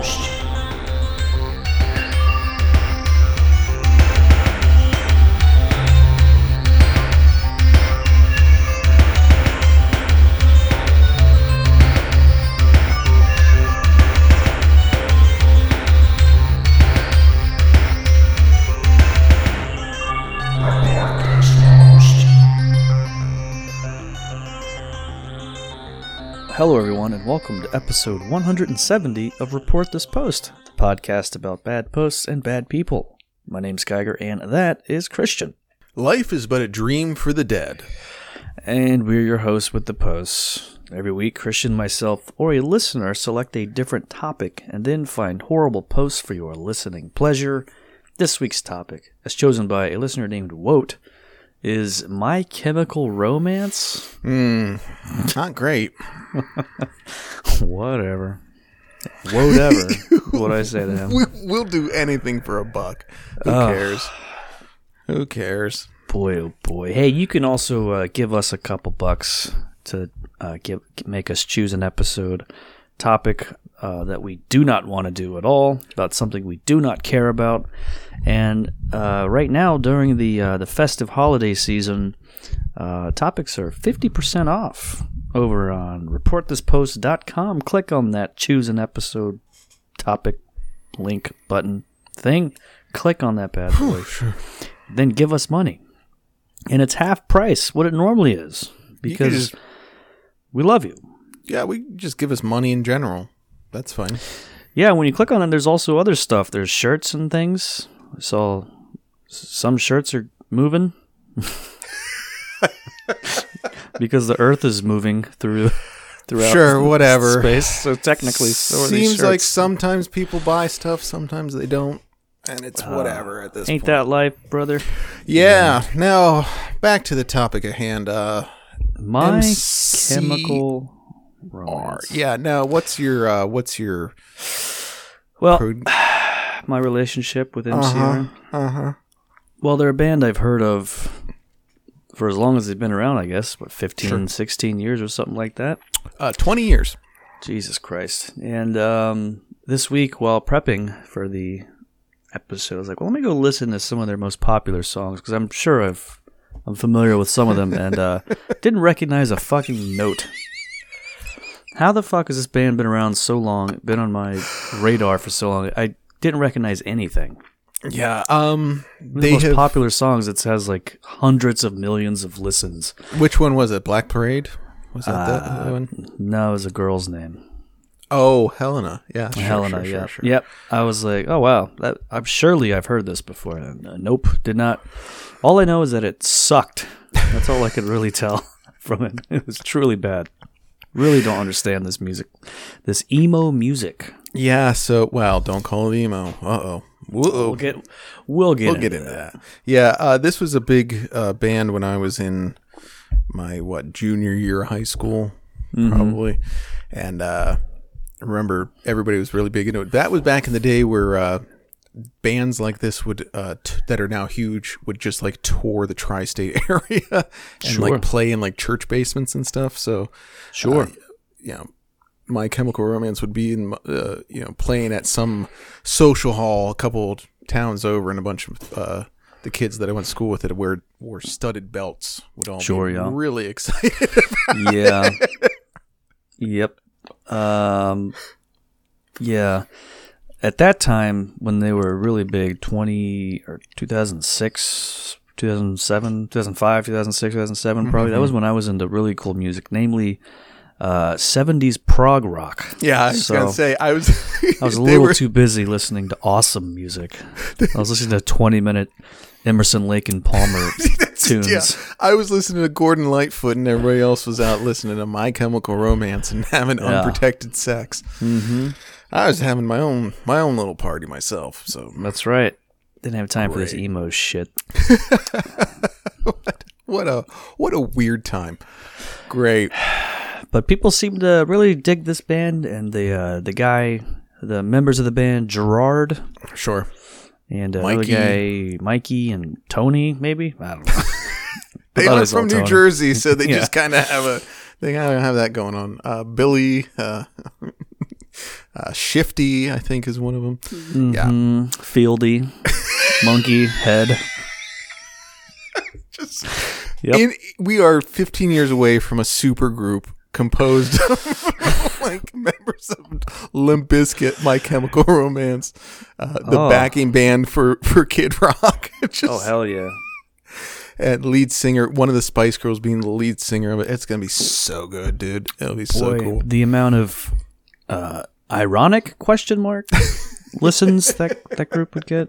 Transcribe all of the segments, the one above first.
most. And welcome to episode 170 of Report This Post, the podcast about bad posts and bad people. My name's Geiger, and that is Christian. Life is but a dream for the dead. And we're your hosts with the posts. Every week, Christian, myself, or a listener select a different topic and then find horrible posts for your listening pleasure. This week's topic, as chosen by a listener named Wote, is My Chemical Romance. Hmm. Not great. Whatever. Whatever. what I say to him. We, we'll do anything for a buck. Who cares? Who cares? Boy, oh boy. Hey, you can also uh, give us a couple bucks to uh, give make us choose an episode topic uh, that we do not want to do at all, about something we do not care about. And uh, right now, during the uh, the festive holiday season, uh, topics are fifty percent off over on reportthispost.com. Click on that choose an episode topic link button thing. Click on that bad boy. Then give us money and it's half price what it normally is because just- we love you. Yeah, we just give us money in general. That's fine. Yeah, when you click on it, there's also other stuff. There's shirts and things. So some shirts are moving because the Earth is moving through throughout Sure, whatever. space. So technically, so Seems like sometimes people buy stuff, sometimes they don't, and it's whatever at this point. ain't point. that life, brother? yeah. Now back to the topic at hand. Uh, My MC chemical R. romance. Yeah. Now, what's your uh, what's your Well, pro- my relationship with MCR. uh huh? Well, they're a band I've heard of for as long as they've been around, I guess, what, 15, 16 years or something like that. Uh, Twenty years. Jesus Christ. And um, this week, while prepping for the episode, I was like, well, let me go listen to some of their most popular songs because I'm sure I've, I'm familiar with some of them and uh, didn't recognize a fucking note. How the fuck has this band been around so long, been on my radar for so long? I didn't recognize anything. Yeah. Um. The They most have. popular songs, it has like hundreds of millions of listens. which one was it? Black Parade. Was that Uh, that one? No, it was a girl's name. Oh, Helena. Yeah. Sure, Helena, sure, yeah. sure. Yep. I was like, oh, wow. That, I'm surely I've heard this before. And, uh, nope, did not. All I know is that it sucked. That's all I could really tell from it. It was truly bad. Really don't understand this music. This emo music. Yeah. So, well, don't call it emo. Uh oh. We'll get, we'll get, We'll into get into that. Yeah. Uh, this was a big uh, band when I was in my what junior year of high school, Mm-hmm. probably, and uh, I remember everybody was really big into it. That was back in the day where. Uh, bands like this would uh t- that are now huge would just like tour the tri-state area and Sure. like play in like church basements and stuff so Sure. you know, my chemical romance would be in, uh, you know, playing at some social hall a couple towns over, and a bunch of uh, the kids that I went to school with that wore wore studded belts would all Sure, be yeah. really excited. yeah. Yep. Um, yeah. At that time, when they were really big, 20 or 2006, 2007, 2005, 2006, 2007, probably, that was when I was into really cool music, namely uh, 70s prog rock. yeah, I was So- gonna say I was. I was a little were- too busy listening to awesome music. I was listening to 20 minute Emerson, Lake, and Palmer tunes. Yeah, I was listening to Gordon Lightfoot, and everybody else was out listening to My Chemical Romance and having Yeah. unprotected sex. Mm-hmm. I was having my own my own little party myself. So That's right. Didn't have time for this emo shit. what what a what a weird time. Great. But people seem to really dig this band, and the uh, the guy, the members of the band, Gerard Sure. and uh, Mikey. guy, Mikey and Tony, maybe I don't know. They are from New Tony. Jersey, so they Yeah. just kind of have a they kind of have that going on. Uh, Billy, uh, Uh, Shifty, I think, is one of them. Yeah. Mm, Fieldy, Monkey, Head. Yep. In, we are 15 years away from a super group composed of like members of Limp Bizkit, My Chemical Romance, uh, the Oh. backing band for for Kid Rock, Just- Oh hell yeah! and lead singer, one of the Spice Girls being the lead singer of it. It's gonna be so good, dude. It'll be so cool. the amount of uh, ironic question mark listens that that group would get.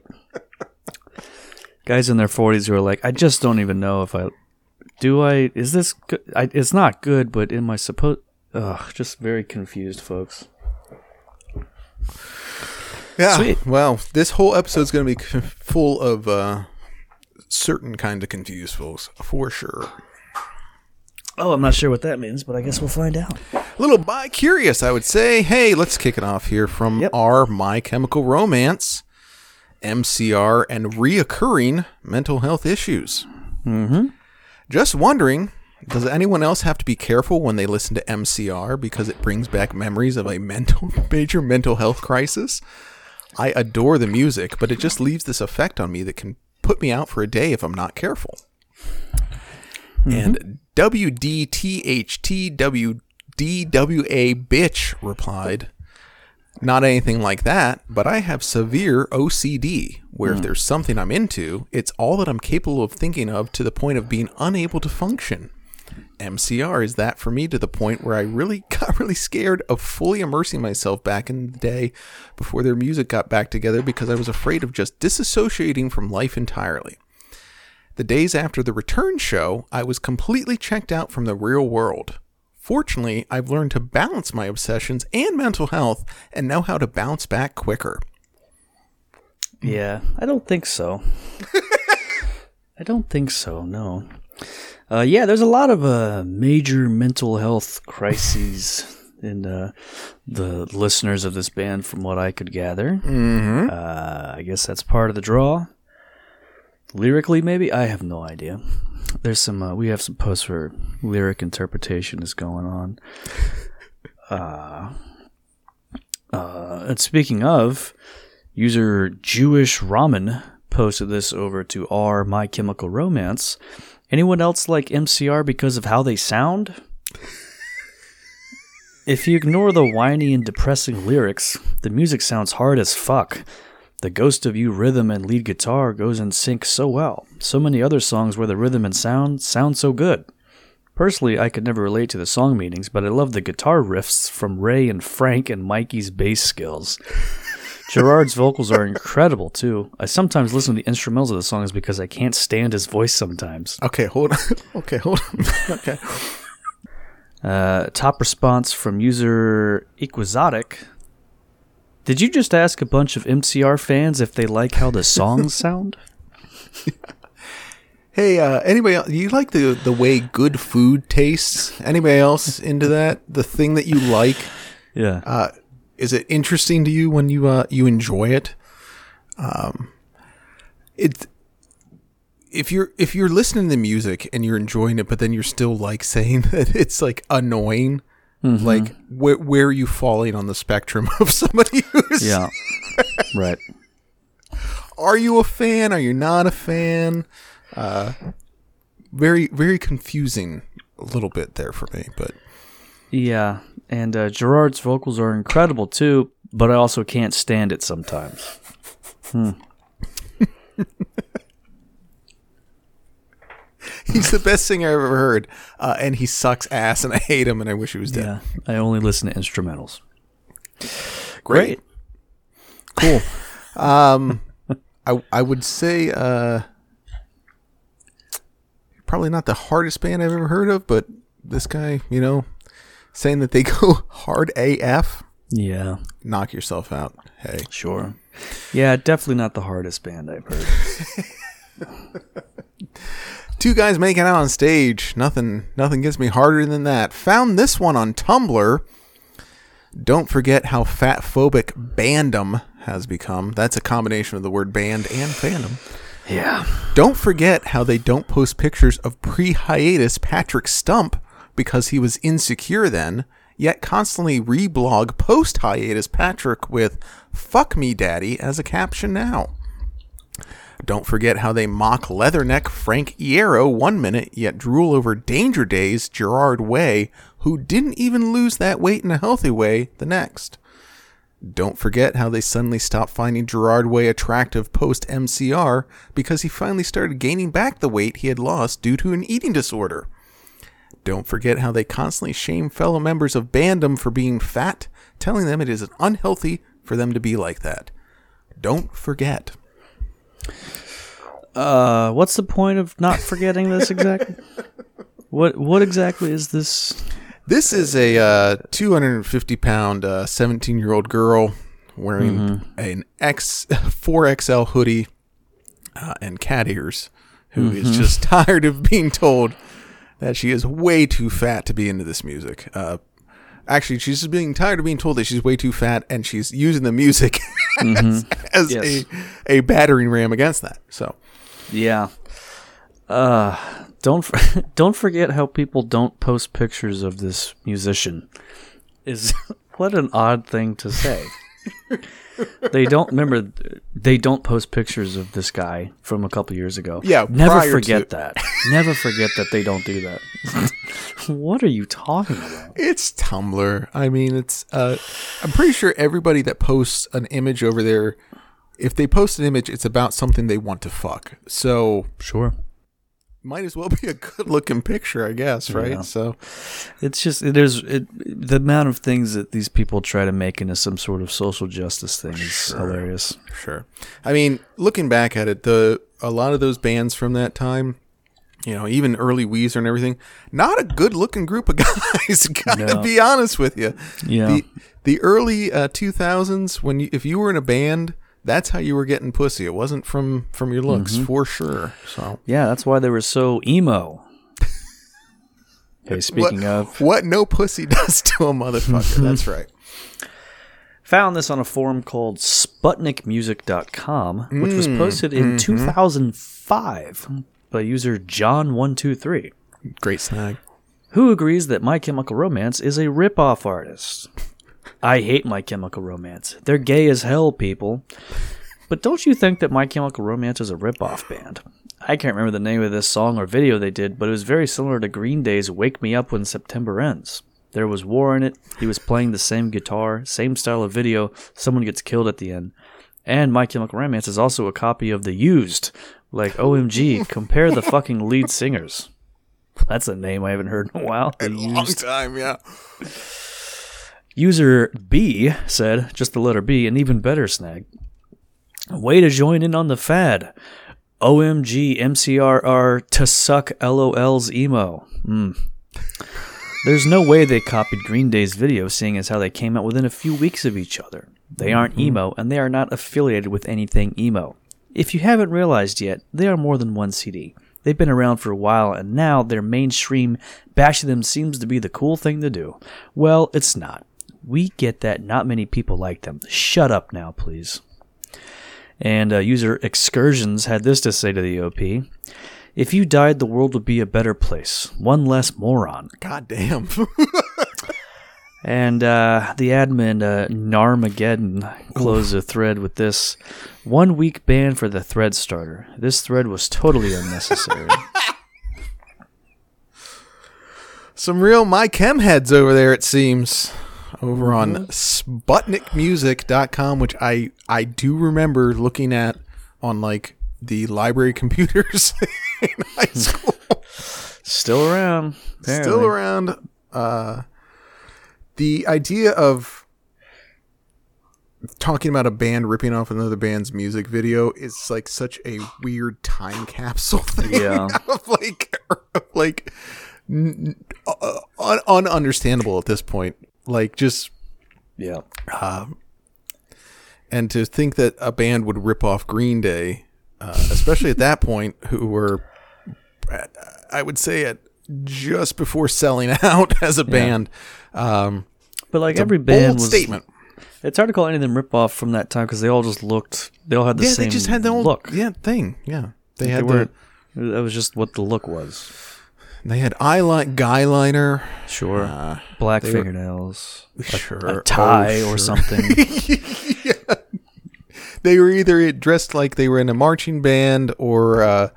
Guys in their forties who are like, I just don't even know if I do. I is this? Good? I, it's not good, but am I supposed? Ugh, just very confused, folks. Yeah. Sweet. Well, this whole episode's gonna be full of uh, certain kind of confused folks for sure. Oh, I'm not sure what that means, but I guess we'll find out. A little bi curious, I would say. Hey, let's kick it off here from Yep. our My Chemical Romance, MCR, and reoccurring mental health issues. Mm-hmm. Just wondering, does anyone else have to be careful when they listen to MCR because it brings back memories of a mental major mental health crisis? I adore the music, but it just leaves this effect on me that can put me out for a day if I'm not careful. And WDTHTWDWA bitch replied, Not anything like that, but I have severe OCD, where if hmm. there's something I'm into, it's all that I'm capable of thinking of to the point of being unable to function. MCR is that for me to the point where I really got really scared of fully immersing myself back in the day before their music got back together because I was afraid of just disassociating from life entirely. The days after the return show, I was completely checked out from the real world. Fortunately, I've learned to balance my obsessions and mental health and know how to bounce back quicker. Yeah, I don't think so. I don't think so. No. Uh, yeah, there's a lot of uh, major mental health crises in uh, the listeners of this band, from what I could gather. Mm-hmm. Uh, I guess that's part of the draw. Lyrically, maybe I have no idea. There's some. Uh, we have some posts where lyric interpretation is going on. Uh, uh, and speaking of, user Jewish Ramen posted this over to our My Chemical Romance. Anyone else like MCR because of how they sound? If you ignore the whiny and depressing lyrics, the music sounds hard as fuck. The Ghost of You rhythm and lead guitar goes in sync so well. So many other songs where the rhythm and sound sound so good. Personally, I could never relate to the song meanings, but I love the guitar riffs from Ray and Frank and Mikey's bass skills. Gerard's vocals are incredible too. I sometimes listen to the instrumentals of the songs because I can't stand his voice sometimes. Okay, hold on. Okay, hold on. okay. Uh, top response from user Equizotic. Did you just ask a bunch of MCR fans if they like how the songs sound? Hey, uh, anybody else, you like the the way good food tastes? Anybody else into that? The thing that you like? Yeah. Uh, is it interesting to you when you uh, you enjoy it? Um, it if you're if you're listening to music and you're enjoying it, but then you're still like saying that it's like annoying. Like where where are you falling on the spectrum of somebody who's yeah. right. are you a fan? Are you not a fan? Uh, very very confusing a little bit there for me, but Yeah. And uh, Gerard's vocals are incredible too, but I also can't stand it sometimes. he's the best singer I've ever heard, uh, and he sucks ass, and I hate him, and I wish he was dead. Yeah. I only listen to instrumentals. Great. Cool. Um, I I would say uh, probably not the hardest band I've ever heard of, but this guy, you know, saying that they go hard AF, Yeah. knock yourself out. Hey, Sure. Yeah, definitely not the hardest band I've heard. Two guys making out on stage. Nothing nothing gets me harder than that. Found this one on Tumblr. Don't forget how fat phobic bandom has become. That's a combination of the word band and fandom. Yeah. Don't forget how they don't post pictures of pre hiatus Patrick Stump because he was insecure then, yet constantly reblog post hiatus Patrick with "Fuck me, Daddy" as a caption now. Don't forget how they mock leatherneck Frank Iero one minute, yet drool over Danger Days Gerard Way, who didn't even lose that weight in a healthy way, the next. Don't forget how they suddenly stopped finding Gerard Way attractive post MCR because he finally started gaining back the weight he had lost due to an eating disorder. Don't forget how they constantly shame fellow members of Bandom for being fat, telling them it is unhealthy for them to be like that. Don't forget. Uh, what's the point of not forgetting this exactly? what what exactly is this? This is a uh, 250 pound 17 year old girl wearing an X 4XL hoodie uh, and cat ears who is just tired of being told that she is way too fat to be into this music. Uh, actually, she's just being tired of being told that she's way too fat and she's using the music as, as Yes. a, a battering ram against that. So, Yeah. Uh, don't don't forget how people don't post pictures of this musician. Is what an odd thing to say. they don't remember. They don't post pictures of this guy from a couple years ago. Yeah, never forget to- that. never forget that they don't do that. what are you talking about? It's Tumblr. I mean, it's. Uh, I'm pretty sure everybody that posts an image over there, if they post an image, it's about something they want to fuck. So Sure. might as well be a good looking picture, I guess, right? Yeah. So It's just there's it, the amount of things that these people try to make into some sort of social justice thing is hilarious. sure. I mean, looking back at it, the a lot of those bands from that time. You know, even early Weezer and everything, not a good looking group of guys. Gotta No. be honest with you. Yeah. The the early uh, 2000s, when you, if you were in a band, that's how you were getting pussy. It wasn't from from your looks, Mm-hmm. for sure. So Yeah, that's why they were so emo. Okay, speaking what, of, what no pussy does to a motherfucker. that's right. found this on a forum called SputnikMusic.com, which was posted in 2005 by user John123, Great snag. who agrees that My Chemical Romance is a rip-off artist. I hate My Chemical Romance. They're gay as hell, people. But don't you think that My Chemical Romance is a rip-off band? I can't remember the name of this song or video they did, but it was very similar to Green Day's Wake Me Up When September Ends. There was war in it, he was playing the same guitar, same style of video, someone gets killed at the end. And My Chemical Romance is also a copy of The Used. Like, OMG, compare the fucking lead singers. That's a name I haven't heard in a while. The Long time, yeah. User B said, just the letter B, an even better snag. Way to join in on the fad. OMG MCRR to suck LOL's emo. Mm. There's no way they copied Green Day's video, seeing as how they came out within a few weeks of each other. They aren't emo, and they are not affiliated with anything emo. If you haven't realized yet, they are more than one CD. They've been around for a while, and now their mainstream bashing them seems to be the cool thing to do. Well, it's not. We get that not many people like them. Shut up now, please. And uh, user Excursions had this to say to the OP If you died, the world would be a better place. One less moron. God damn. And uh, the admin, uh, Narmageddon, closed the thread with this one week ban for the thread starter. This thread was totally unnecessary. Some real my chem heads over there, it seems. Over on SputnikMusic.com, which I I do remember looking at on like the library computers in high school. Still around. Apparently. Still around. Uh, the idea of talking about a band ripping off another band's music video is like such a weird time capsule thing. Yeah. of like, like n- uh, un- ununderstandable at this point. Like just Yeah. and to think that a band would rip off Green Day, uh, especially at that point, who were, at, I would say, at just before selling out as a band. Um, But like it's every band was. statement. It's hard to call any of them rip off from that time because they all just looked. They all had the yeah, same they just had the old look. yeah thing. Yeah, they They had were. the That was just what the look was. They had eyeliner, guy liner. Sure. Uh, Black they were- fingernails. A- Sure. A tie Oh, or sure. something. they were either dressed like they were in a marching band or uh,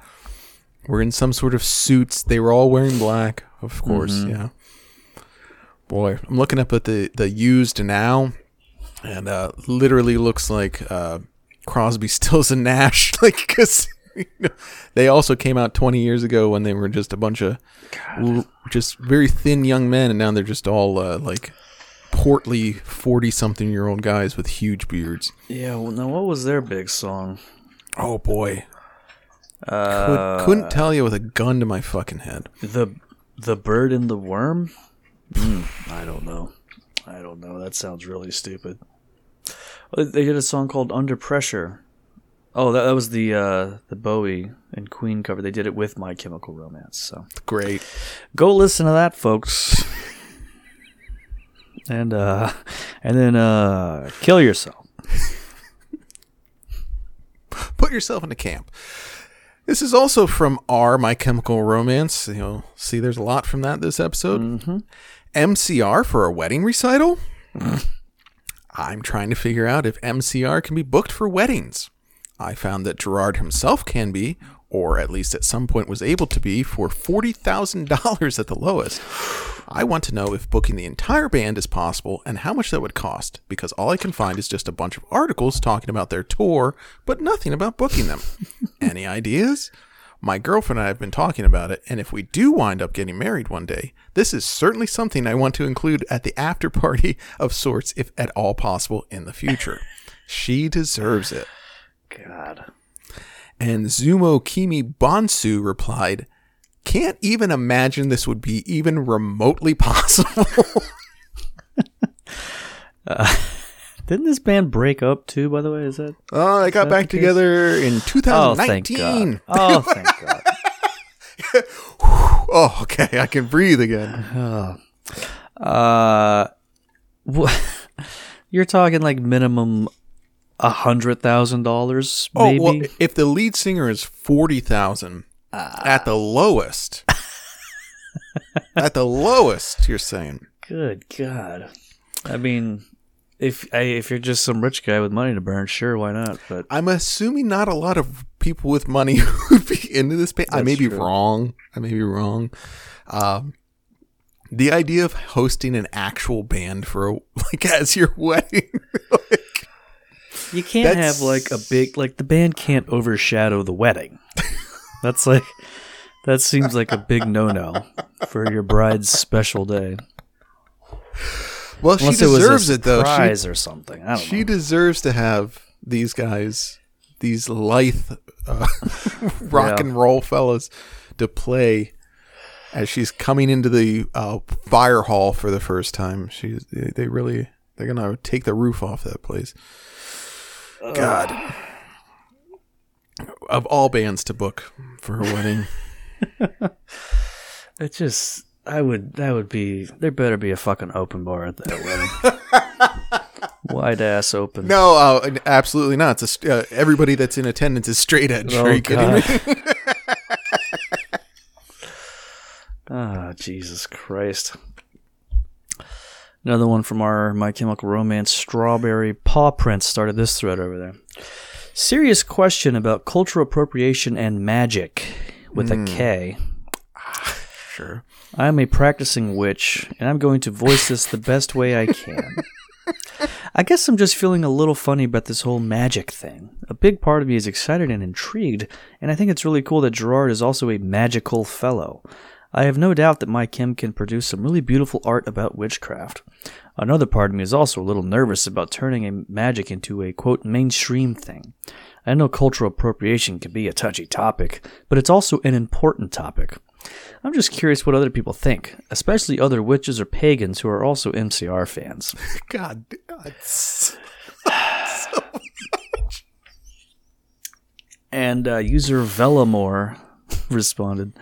were in some sort of suits. They were all wearing black, of course. Mhm. Yeah. Boy, I'm looking up at the the used now, and uh, literally looks like uh, Crosby, Stills, and Nash. like because they also came out 20 years ago when they were just a bunch of l- just very thin young men, and now they're just all uh, like portly 40 something year old guys with huge beards. yeah. Well, now what was their big song? Oh boy. Uh, Could, couldn't tell you with a gun to my fucking head. the the bird and the worm. Mm, I don't know. I don't know. That sounds really stupid. They did a song called "Under Pressure." Oh, that, that was the uh, the Bowie and Queen cover. They did it with My Chemical Romance. So Great. go listen to that, folks. and uh, and then uh, kill yourself. Put yourself in a camp. This is also from our My Chemical Romance. You'll see there's a lot from that this episode. Mm-hmm. MCR for a wedding recital? I'm trying to figure out if MCR can be booked for weddings. I found that Gerard himself can be, or at least at some point was able to be, for $40,000 at the lowest. I want to know if booking the entire band is possible and how much that would cost, because all I can find is just a bunch of articles talking about their tour, but nothing about booking them. Any ideas? My girlfriend and I have been talking about it, and if we do wind up getting married one day, this is certainly something I want to include at the after party of sorts, if at all possible in the future. She deserves it. God. And Zumo Kimi Bonsu replied, Can't even imagine this would be even remotely possible. Didn't this band break up too? By the way, is that? oh, they got back the together in Oh, thank 2019. God. Oh, thank God. Oh, okay. I can breathe again. Uh, wha- you're talking like minimum a hundred thousand dollars, maybe. Oh, well, if the lead singer is 40,000 at the lowest, at the lowest, you're saying. Good God. I mean, if I, if you're just some rich guy with money to burn, sure, why not? But I'm assuming not a lot of people with money would be into this band. I may be true. wrong. I may be wrong. Um, the idea of hosting an actual band for a, like as your wedding, like, you can't That's- have like a big like the band can't overshadow the wedding. That's like that seems like a big no no for your bride's special day. well, she Unless was deserves it though. She, surprise or something. I don't she know. deserves to have these guys, these lithe uh, rock Yeah. and roll fellas, to play as she's coming into the uh, fire hall for the first time. She's they, they really they're gonna take the roof off that place. God, of all bands to book for a wedding, It just I would that would be there better be a fucking open bar at that wedding. Wide ass open. no, uh, absolutely not. It's a, uh, everybody that's in attendance is straight edge. Oh, Are you kidding me? Ah, Jesus Christ. Another one from our My Chemical Romance Strawberry Paw Prints started this thread over there. Serious question about cultural appropriation and magic with a hmm. K. Sure. I am a practicing witch, and I'm going to voice this the best way I can. I guess I'm just feeling a little funny about this whole magic thing. A big part of me is excited and intrigued, and I think it's really cool that Gerard is also a magical fellow. I have no doubt that my Chem can produce some really beautiful art about witchcraft. Another part of me is also a little nervous about turning a magic into a quote mainstream thing. I know cultural appropriation can be a touchy topic, but it's also an important topic. I'm just curious what other people think, especially other witches or pagans who are also MCR fans. God, it's- And uh, user Velamore responded,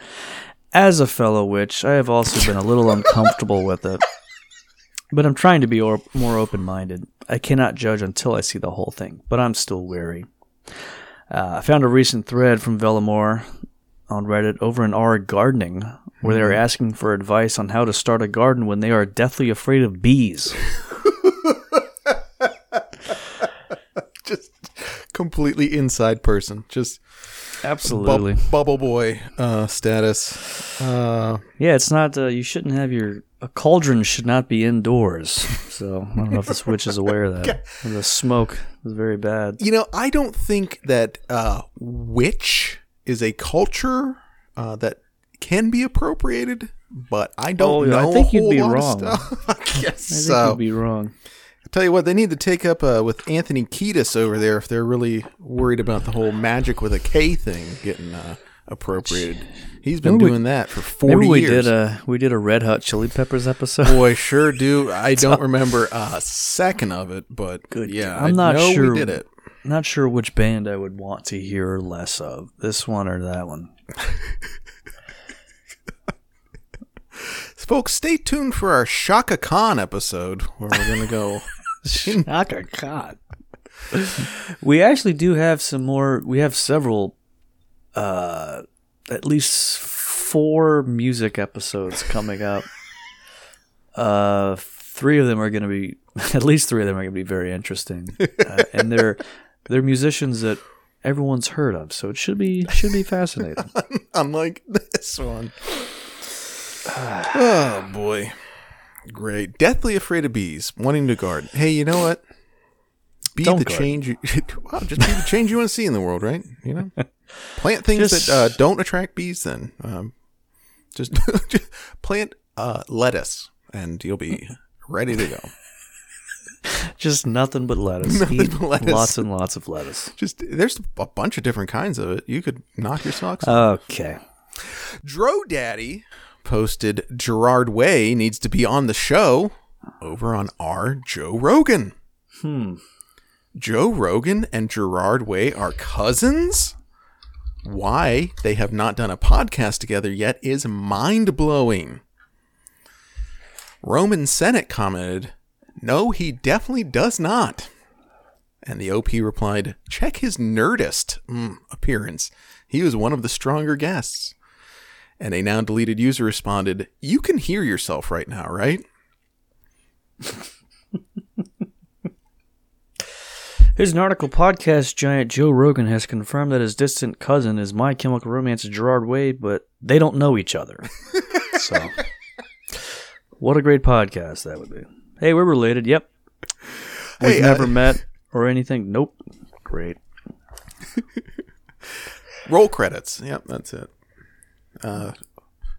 As a fellow witch, I have also been a little uncomfortable with it. But I'm trying to be or- more open minded. I cannot judge until I see the whole thing, but I'm still wary. Uh, I found a recent thread from Velamore on Reddit over in our gardening where they're asking for advice on how to start a garden when they are deathly afraid of bees. Just completely inside person. Just Absolutely. bubble boy uh, status. Uh, Yeah, it's not. Uh, you shouldn't have your a cauldron should not be indoors. So I don't know if this witch is aware of that. The smoke is very bad. you know, I don't think that uh, witch is a culture uh, that can be appropriated, but I don't Oh, I know. a think you'd be wrong. I guess I think so. you'd be wrong. Tell you what, they need to take up uh, with Anthony Kiedis over there if they're really worried about the whole magic with a K thing getting uh, appropriated. He's been Remember we- doing that for forty we years. did a we did a Red Hot Chili Peppers episode. Boy, sure do. I don't remember a second of it, but Good yeah, I'm not sure. we did it. Not sure which band I would want to hear less of, this one or that one. Folks, stay tuned for our Chaka Khan episode where we're gonna go. Shaka God. we actually do have some more. We have several, uh, at least four music episodes coming up. Uh, three of them are going to be, at least three of them are going to be very interesting, uh, and they're they're musicians that everyone's heard of, so it should be should be fascinating. unlike this one. oh boy, great! Deathly afraid of bees, wanting to guard. Hey, you know what? Be Don't the guard. change. You, just be the change you want to see in the world, right? You know, plant things Just- that uh, don't attract bees. Then um, just, just plant uh, lettuce, and you'll be ready to go. Just nothing but lettuce. Nothing but lettuce. Lots and lots of lettuce. Just there's a bunch of different kinds of it. You could knock your socks off. Okay. Dro Daddy posted Gerard Way needs to be on the show over on our Joe Rogan. Hmm. Joe Rogan and Gerard Way are cousins? Why they have not done a podcast together yet is mind blowing. Roman Senate commented, No, he definitely does not. And the OP replied, Check his Nerdist mm, appearance. He was one of the stronger guests. And a now deleted user responded, You can hear yourself right now, right? Here's an article podcast giant Joe Rogan has confirmed that his distant cousin is My Chemical Romance Gerard Way, but they don't know each other. so, what a great podcast that would be. Hey, we're related. Yep. We've Hey, uh, never met or anything. Nope. Great. Roll credits. Yep, that's it. Uh,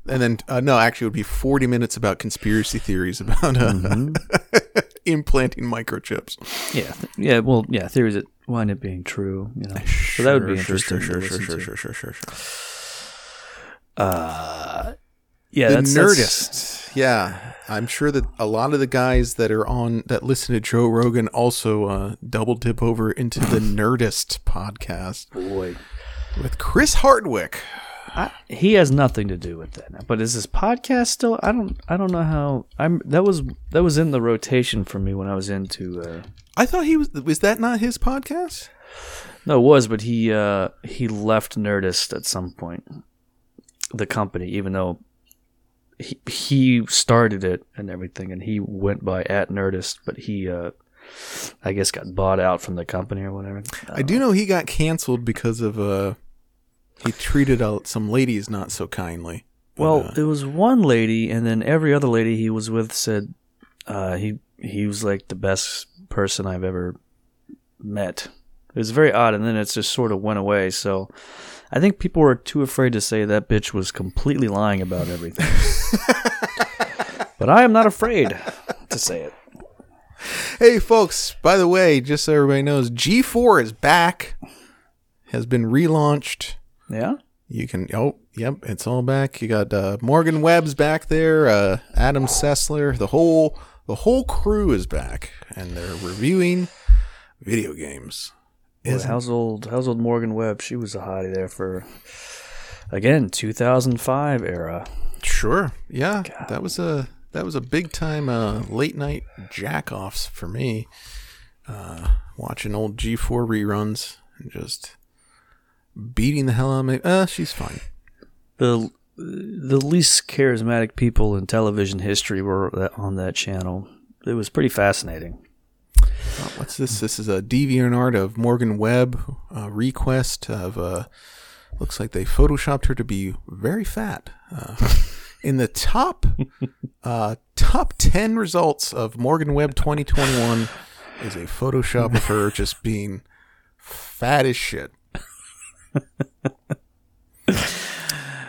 and then, uh, no, actually, it would be 40 minutes about conspiracy theories about uh, implanting microchips. Yeah. th- Yeah. Well, yeah. Theories that wind up being true. You know. So that would be interesting. Sure, sure, sure, to. sure, sure, sure, sure. Uh, yeah. the that's, that's- Nerdist. Yeah, I'm sure that a lot of the guys that are on that listen to Joe Rogan also uh, double dip over into the Nerdist podcast boy. with Chris Hardwick. I, he has nothing to do with that now. But is this podcast still? I don't. I don't know how. I'm. That was that was in the rotation for me when I was into. Uh, I thought he was. Was that not his podcast? no, it was, but he uh, he left Nerdist at some point. The company, even though he he started it and everything, and he went by at Nerdist, but he uh, I guess got bought out from the company or whatever. I do know he got canceled because of uh, he treated uh, some ladies not so kindly. Well, there was one lady, and then every other lady he was with said uh, he he was like the best person I've ever met. It was very odd, and then it just sort of went away. So I think people were too afraid to say that bitch was completely lying about everything. but I am not afraid to say it. Hey, folks! By the way, just so everybody knows, G4 is back. Has been relaunched. Yeah. You can. Oh, yep, it's all back. You got uh, Morgan Webb's back there. Uh, Adam Sessler. The whole the whole crew is back, and they're reviewing video games. Boy, how's old how's old Morgan Webb? She was a hottie there for again 2005 era. Sure. Yeah, that was a that was a big time uh, late night jack offs for me. Uh, watching old G4 reruns and just beating the hell out of me. Uh, she's fine. the the least charismatic people in television history were on that channel. It was pretty fascinating. Uh, what's this? This is a deviant art of Morgan Webb uh, request of. Uh, looks like they photoshopped her to be very fat. Uh, in the top uh, top ten results of Morgan Webb 2021 is a Photoshop of her just being fat as shit.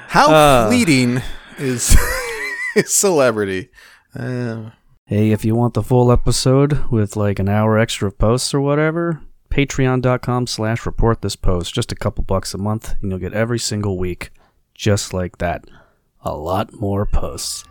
How Uh. fleeting is, is celebrity? Uh, Hey, if you want the full episode with like an hour extra of posts or whatever, patreon.com slash report this post. Just a couple bucks a month, and you'll get every single week. Just like that. A lot more posts.